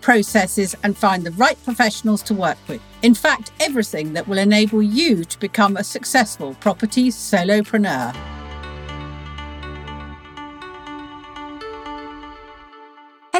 processes, and find the right professionals to work with. In fact, everything that will enable you to become a successful property solopreneur.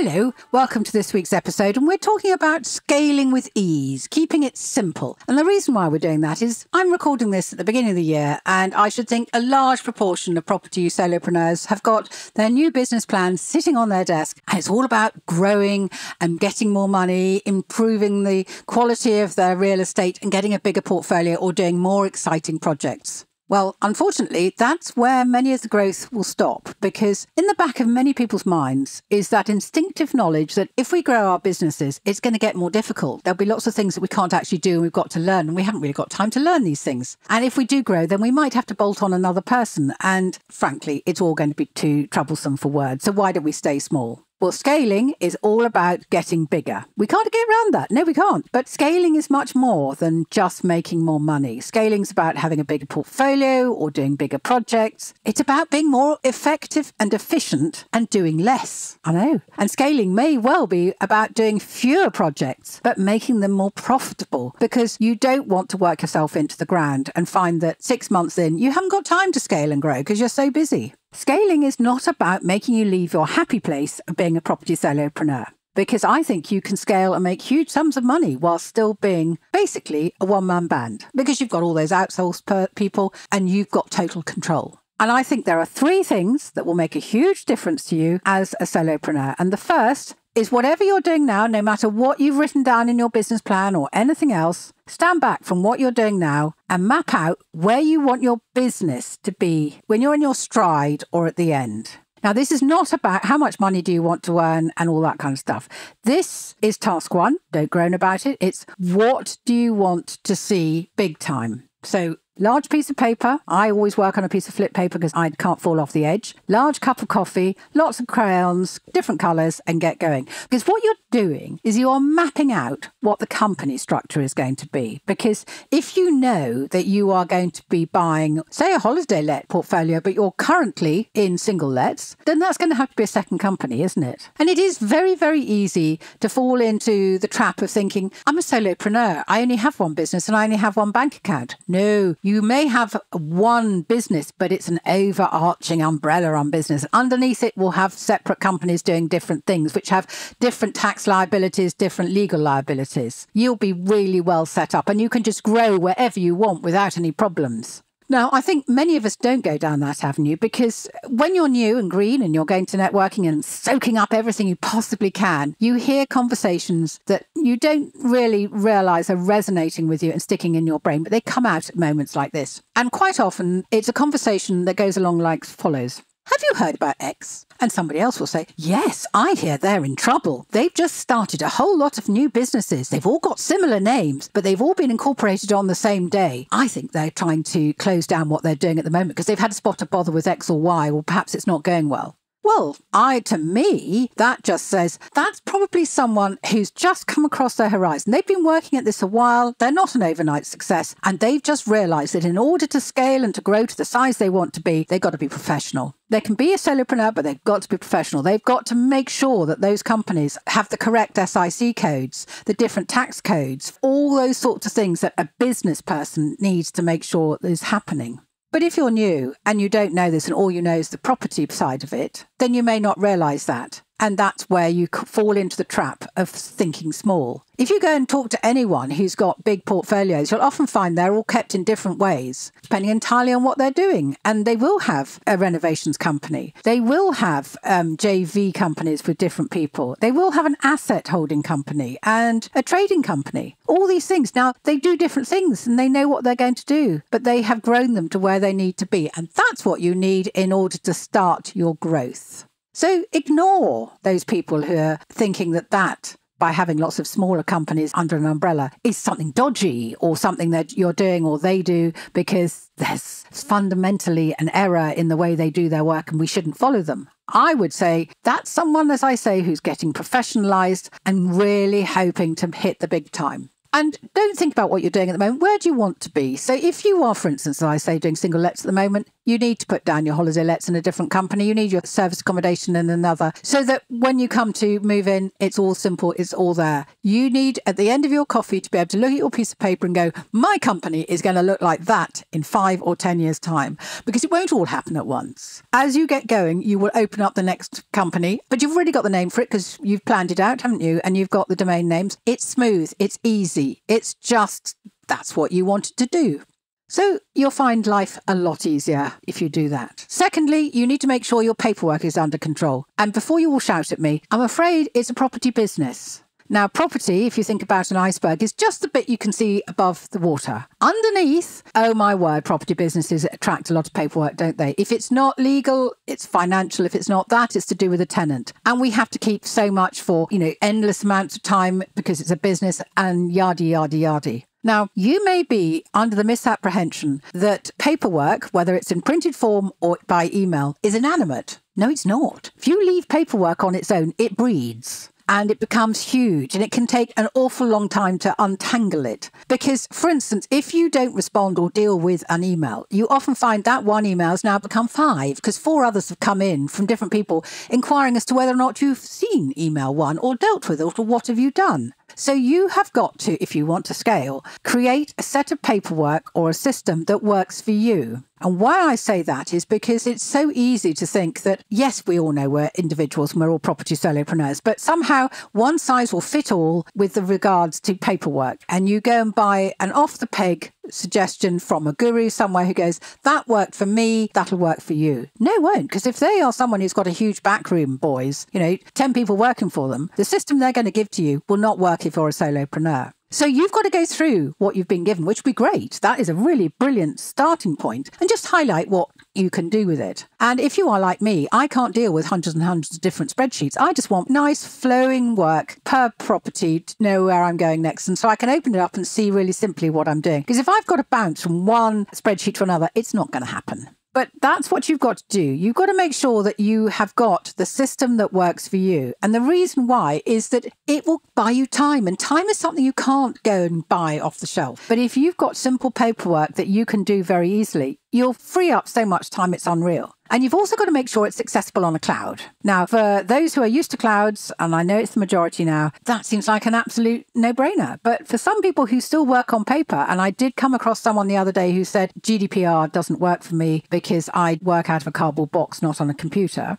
Hello, welcome to this week's episode, and we're talking about scaling with ease, keeping it simple. And the reason why we're doing that is I'm recording this at the beginning of the year, and I should think a large proportion of property solopreneurs have got their new business plans sitting on their desk, and it's all about growing and getting more money, improving the quality of their real estate, and getting a bigger portfolio or doing more exciting projects. Well, unfortunately, that's where many of the growth will stop because in the back of many people's minds is that instinctive knowledge that if we grow our businesses, it's going to get more difficult. There'll be lots of things that we can't actually do and we've got to learn and we haven't really got time to learn these things. And if we do grow, then we might have to bolt on another person. And frankly, it's all going to be too troublesome for words. So why don't we stay small? Well, scaling is all about getting bigger. We can't get around that. No, we can't. But scaling is much more than just making more money. Scaling is about having a bigger portfolio or doing bigger projects. It's about being more effective and efficient and doing less. I know. And scaling may well be about doing fewer projects, but making them more profitable because you don't want to work yourself into the ground and find that six months in, you haven't got time to scale and grow because you're so busy. Scaling is not about making you leave your happy place of being a property solopreneur because I think you can scale and make huge sums of money while still being basically a one man band because you've got all those outsourced people and you've got total control. And I think there are three things that will make a huge difference to you as a solopreneur. And the first is whatever you're doing now, no matter what you've written down in your business plan or anything else, stand back from what you're doing now and map out where you want your business to be when you're in your stride or at the end. Now, this is not about how much money do you want to earn and all that kind of stuff. This is task one. Don't groan about it. It's what do you want to see big time? So, Large piece of paper. I always work on a piece of flip paper because I can't fall off the edge. Large cup of coffee, lots of crayons, different colours, and get going. Because what you're doing is you are mapping out what the company structure is going to be. Because if you know that you are going to be buying, say, a holiday let portfolio, but you're currently in single lets, then that's going to have to be a second company, isn't it? And it is very, very easy to fall into the trap of thinking, I'm a solopreneur. I only have one business and I only have one bank account. No, you may have one business, but it's an overarching umbrella on business. Underneath it will have separate companies doing different things, which have different tax liabilities, different legal liabilities. You'll be really well set up and you can just grow wherever you want without any problems. Now, I think many of us don't go down that avenue because when you're new and green and you're going to networking and soaking up everything you possibly can, you hear conversations that you don't really realize are resonating with you and sticking in your brain, but they come out at moments like this. And quite often, it's a conversation that goes along like follows have you heard about X? And somebody else will say, Yes, I hear they're in trouble. They've just started a whole lot of new businesses. They've all got similar names, but they've all been incorporated on the same day. I think they're trying to close down what they're doing at the moment because they've had a spot of bother with X or Y, or perhaps it's not going well. Well, I, to me, that just says that's probably someone who's just come across their horizon. They've been working at this a while. They're not an overnight success. And they've just realized that in order to scale and to grow to the size they want to be, they've got to be professional. They can be a solopreneur, but they've got to be professional. They've got to make sure that those companies have the correct SIC codes, the different tax codes, all those sorts of things that a business person needs to make sure is happening. But if you're new and you don't know this and all you know is the property side of it, then you may not realize that. And that's where you fall into the trap of thinking small. If you go and talk to anyone who's got big portfolios, you'll often find they're all kept in different ways, depending entirely on what they're doing. And they will have a renovations company. They will have um, JV companies with different people. They will have an asset holding company and a trading company. All these things. Now, they do different things and they know what they're going to do, but they have grown them to where they need to be. And that's what you need in order to start your growth. So ignore those people who are thinking that that by having lots of smaller companies under an umbrella is something dodgy or something that you're doing or they do because there's fundamentally an error in the way they do their work and we shouldn't follow them. I would say that's someone, as I say, who's getting professionalized and really hoping to hit the big time. And don't think about what you're doing at the moment. Where do you want to be? So, if you are, for instance, as I say, doing single lets at the moment, you need to put down your holiday lets in a different company. You need your service accommodation in another so that when you come to move in, it's all simple, it's all there. You need at the end of your coffee to be able to look at your piece of paper and go, my company is going to look like that in five or 10 years' time, because it won't all happen at once. As you get going, you will open up the next company, but you've already got the name for it because you've planned it out, haven't you? And you've got the domain names. It's smooth, it's easy, it's just that's what you wanted to do. So you'll find life a lot easier if you do that. Secondly, you need to make sure your paperwork is under control. And before you all shout at me, I'm afraid it's a property business. Now, property, if you think about an iceberg, is just the bit you can see above the water. Underneath, oh my word, property businesses attract a lot of paperwork, don't they? If it's not legal, it's financial. If it's not that, it's to do with a tenant. And we have to keep so much for, you know, endless amounts of time because it's a business and yada, yada, yada. Now, you may be under the misapprehension that paperwork, whether it's in printed form or by email, is inanimate. No, it's not. If you leave paperwork on its own, it breeds and it becomes huge and it can take an awful long time to untangle it. Because, for instance, if you don't respond or deal with an email, you often find that one email has now become five because four others have come in from different people inquiring as to whether or not you've seen email one or dealt with it or what have you done. So you have got to, if you want to scale, create a set of paperwork or a system that works for you. And why I say that is because it's so easy to think that, yes, we all know we're individuals and we're all property solopreneurs, but somehow one size will fit all with the regards to paperwork. And you go and buy an off the peg suggestion from a guru somewhere who goes, that worked for me, that'll work for you. No, won't. Because if they are someone who's got a huge backroom, boys, you know, 10 people working for them, the system they're going to give to you will not work if you're a solopreneur. So you've got to go through what you've been given, which would be great. That is a really brilliant starting point, and just highlight what you can do with it. And if you are like me, I can't deal with hundreds and hundreds of different spreadsheets. I just want nice flowing work per property to know where I'm going next. And so I can open it up and see really simply what I'm doing. Because if I've got to bounce from one spreadsheet to another, it's not going to happen. But that's what you've got to do. You've got to make sure that you have got the system that works for you. And the reason why is that it will buy you time. And time is something you can't go and buy off the shelf. But if you've got simple paperwork that you can do very easily, you'll free up so much time, it's unreal. And you've also got to make sure it's accessible on a cloud. Now, for those who are used to clouds, and I know it's the majority now, that seems like an absolute no brainer. But for some people who still work on paper, and I did come across someone the other day who said GDPR doesn't work for me because I work out of a cardboard box, not on a computer.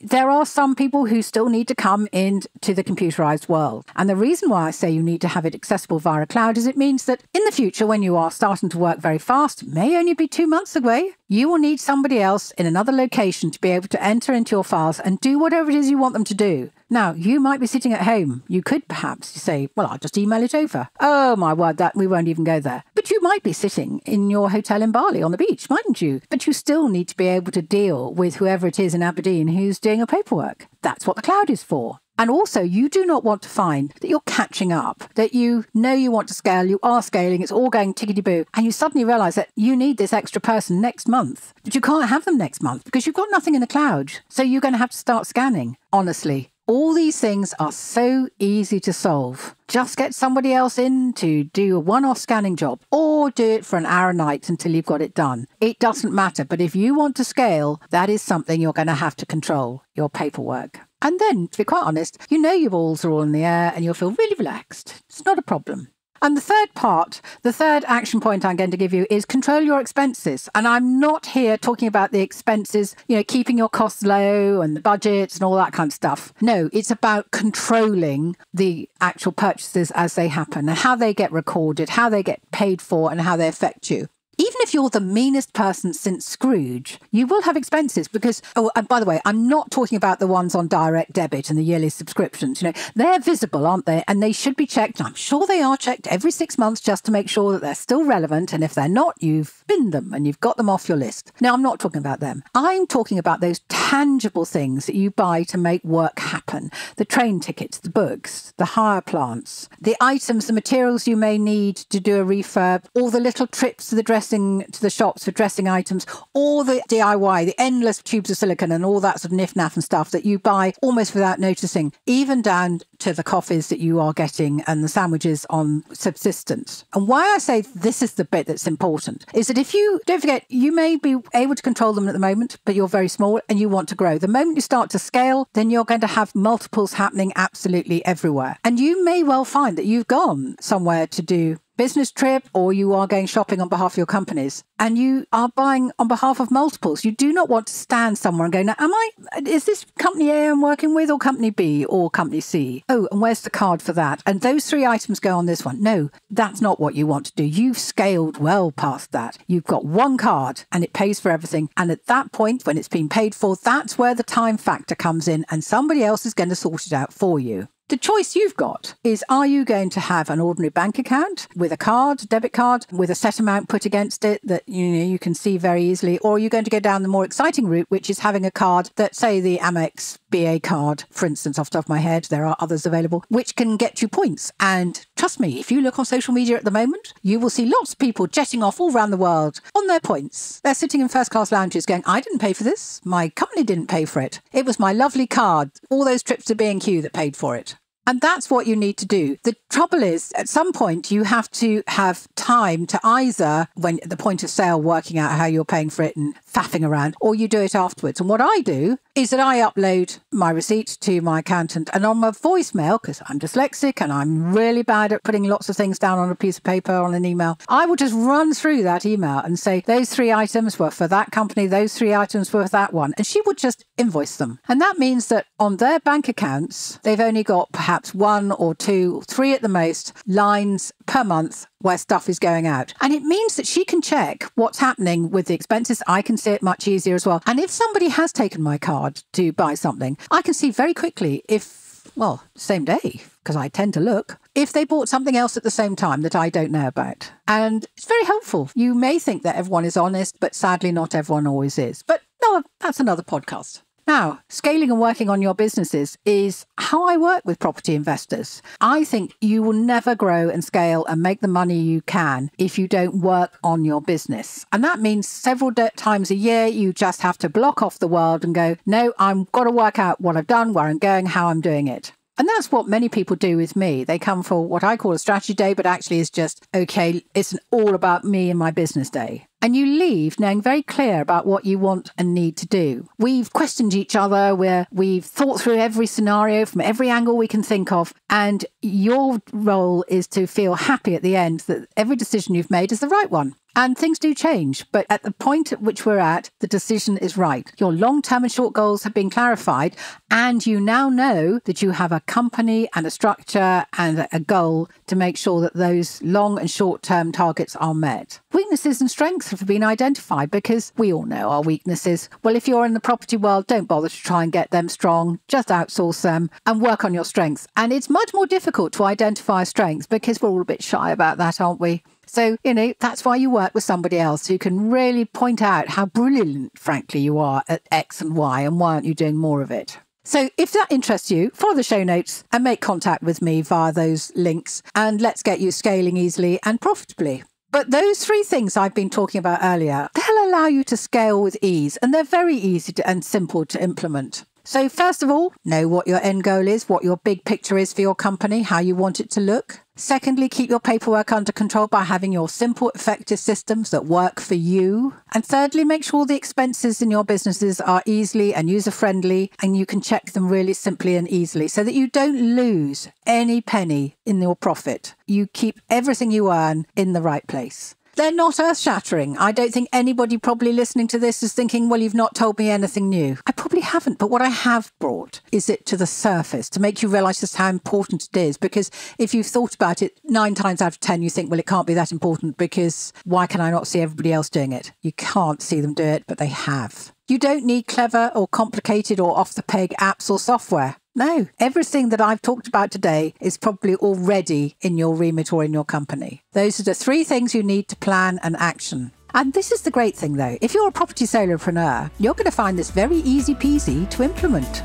There are some people who still need to come into the computerized world. And the reason why I say you need to have it accessible via a cloud is it means that in the future, when you are starting to work very fast, may only be two months away, you will need somebody else in another location to be able to enter into your files and do whatever it is you want them to do. Now, you might be sitting at home. You could perhaps say, well, I'll just email it over. Oh my word, that we won't even go there. But you might be sitting in your hotel in Bali on the beach, mightn't you? But you still need to be able to deal with whoever it is in Aberdeen who's doing a paperwork. That's what the cloud is for. And also, you do not want to find that you're catching up, that you know you want to scale, you are scaling, it's all going tickety boo, and you suddenly realize that you need this extra person next month, but you can't have them next month because you've got nothing in the cloud. So you're going to have to start scanning. Honestly, all these things are so easy to solve. Just get somebody else in to do a one off scanning job or do it for an hour a night until you've got it done. It doesn't matter, but if you want to scale, that is something you're going to have to control your paperwork. And then, to be quite honest, you know your balls are all in the air and you'll feel really relaxed. It's not a problem. And the third part, the third action point I'm going to give you is control your expenses. And I'm not here talking about the expenses, you know, keeping your costs low and the budgets and all that kind of stuff. No, it's about controlling the actual purchases as they happen and how they get recorded, how they get paid for, and how they affect you. Even if you're the meanest person since Scrooge, you will have expenses because, oh, and by the way, I'm not talking about the ones on direct debit and the yearly subscriptions. You know, they're visible, aren't they? And they should be checked. I'm sure they are checked every six months just to make sure that they're still relevant. And if they're not, you've binned them and you've got them off your list. Now, I'm not talking about them. I'm talking about those tangible things that you buy to make work happen the train tickets, the books, the hire plants, the items, the materials you may need to do a refurb, all the little trips to the dressing, to the shops for dressing items, all the DIY, the endless tubes of silicone and all that sort of niff naff and stuff that you buy almost without noticing, even down to the coffees that you are getting and the sandwiches on subsistence. And why I say this is the bit that's important is that if you don't forget, you may be able to control them at the moment, but you're very small and you want to grow. The moment you start to scale, then you're going to have multiples happening absolutely everywhere. And you may well find that you've gone somewhere to do business trip or you are going shopping on behalf of your companies and you are buying on behalf of multiples. You do not want to stand somewhere and go, now, am I, is this company A I'm working with or company B or company C? Oh, and where's the card for that? And those three items go on this one. No, that's not what you want to do. You've scaled well past that. You've got one card and it pays for everything. And at that point, when it's been paid for, that's where the time factor comes in and somebody else is going to sort it out for you. The choice you've got is are you going to have an ordinary bank account with a card, debit card, with a set amount put against it that you know you can see very easily, or are you going to go down the more exciting route, which is having a card that, say, the Amex BA card, for instance, off the top of my head, there are others available, which can get you points. And trust me, if you look on social media at the moment, you will see lots of people jetting off all around the world on their points. They're sitting in first class lounges going, I didn't pay for this. My company didn't pay for it. It was my lovely card, all those trips to B&Q that paid for it. And that's what you need to do. The trouble is, at some point, you have to have time to either, when at the point of sale, working out how you're paying for it and faffing around, or you do it afterwards. And what I do is that I upload my receipt to my accountant and on my voicemail, because I'm dyslexic and I'm really bad at putting lots of things down on a piece of paper on an email, I will just run through that email and say, those three items were for that company, those three items were for that one. And she would just invoice them. And that means that on their bank accounts, they've only got perhaps perhaps one or two, three at the most lines per month where stuff is going out. And it means that she can check what's happening with the expenses. I can see it much easier as well. And if somebody has taken my card to buy something, I can see very quickly if, well, same day, because I tend to look, if they bought something else at the same time that I don't know about. And it's very helpful. You may think that everyone is honest, but sadly, not everyone always is. But no, that's another podcast. Now, scaling and working on your businesses is how I work with property investors. I think you will never grow and scale and make the money you can if you don't work on your business. And that means several times a year, you just have to block off the world and go, no, I've got to work out what I've done, where I'm going, how I'm doing it. And that's what many people do with me. They come for what I call a strategy day, but actually is just, okay, it's all about me and my business day and you leave knowing very clear about what you want and need to do. We've questioned each other, where we've thought through every scenario from every angle we can think of, and your role is to feel happy at the end that every decision you've made is the right one. And things do change, but at the point at which we're at, the decision is right. Your long term and short goals have been clarified, and you now know that you have a company and a structure and a goal to make sure that those long and short term targets are met. Weaknesses and strengths have been identified because we all know our weaknesses. Well, if you're in the property world, don't bother to try and get them strong, just outsource them and work on your strengths. And it's much more difficult to identify strengths because we're all a bit shy about that, aren't we? So, you know, that's why you work with somebody else who can really point out how brilliant, frankly, you are at X and Y and why aren't you doing more of it. So, if that interests you, follow the show notes and make contact with me via those links, and let's get you scaling easily and profitably. But those three things I've been talking about earlier, they'll allow you to scale with ease, and they're very easy to, and simple to implement. So, first of all, know what your end goal is, what your big picture is for your company, how you want it to look. Secondly, keep your paperwork under control by having your simple, effective systems that work for you. And thirdly, make sure the expenses in your businesses are easily and user friendly and you can check them really simply and easily so that you don't lose any penny in your profit. You keep everything you earn in the right place. They're not earth shattering. I don't think anybody probably listening to this is thinking, well, you've not told me anything new. I probably haven't, but what I have brought is it to the surface to make you realize just how important it is. Because if you've thought about it nine times out of 10, you think, well, it can't be that important because why can I not see everybody else doing it? You can't see them do it, but they have. You don't need clever or complicated or off the peg apps or software. No, everything that I've talked about today is probably already in your remit or in your company. Those are the three things you need to plan and action. And this is the great thing though. If you're a property solopreneur, you're going to find this very easy peasy to implement.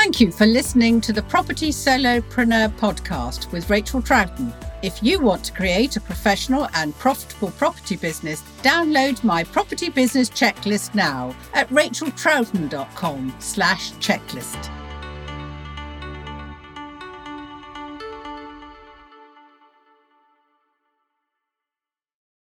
Thank you for listening to the Property Solopreneur podcast with Rachael Troughton. If you want to create a professional and profitable property business, download my property business checklist now at rachaeltroughton.com slash checklist.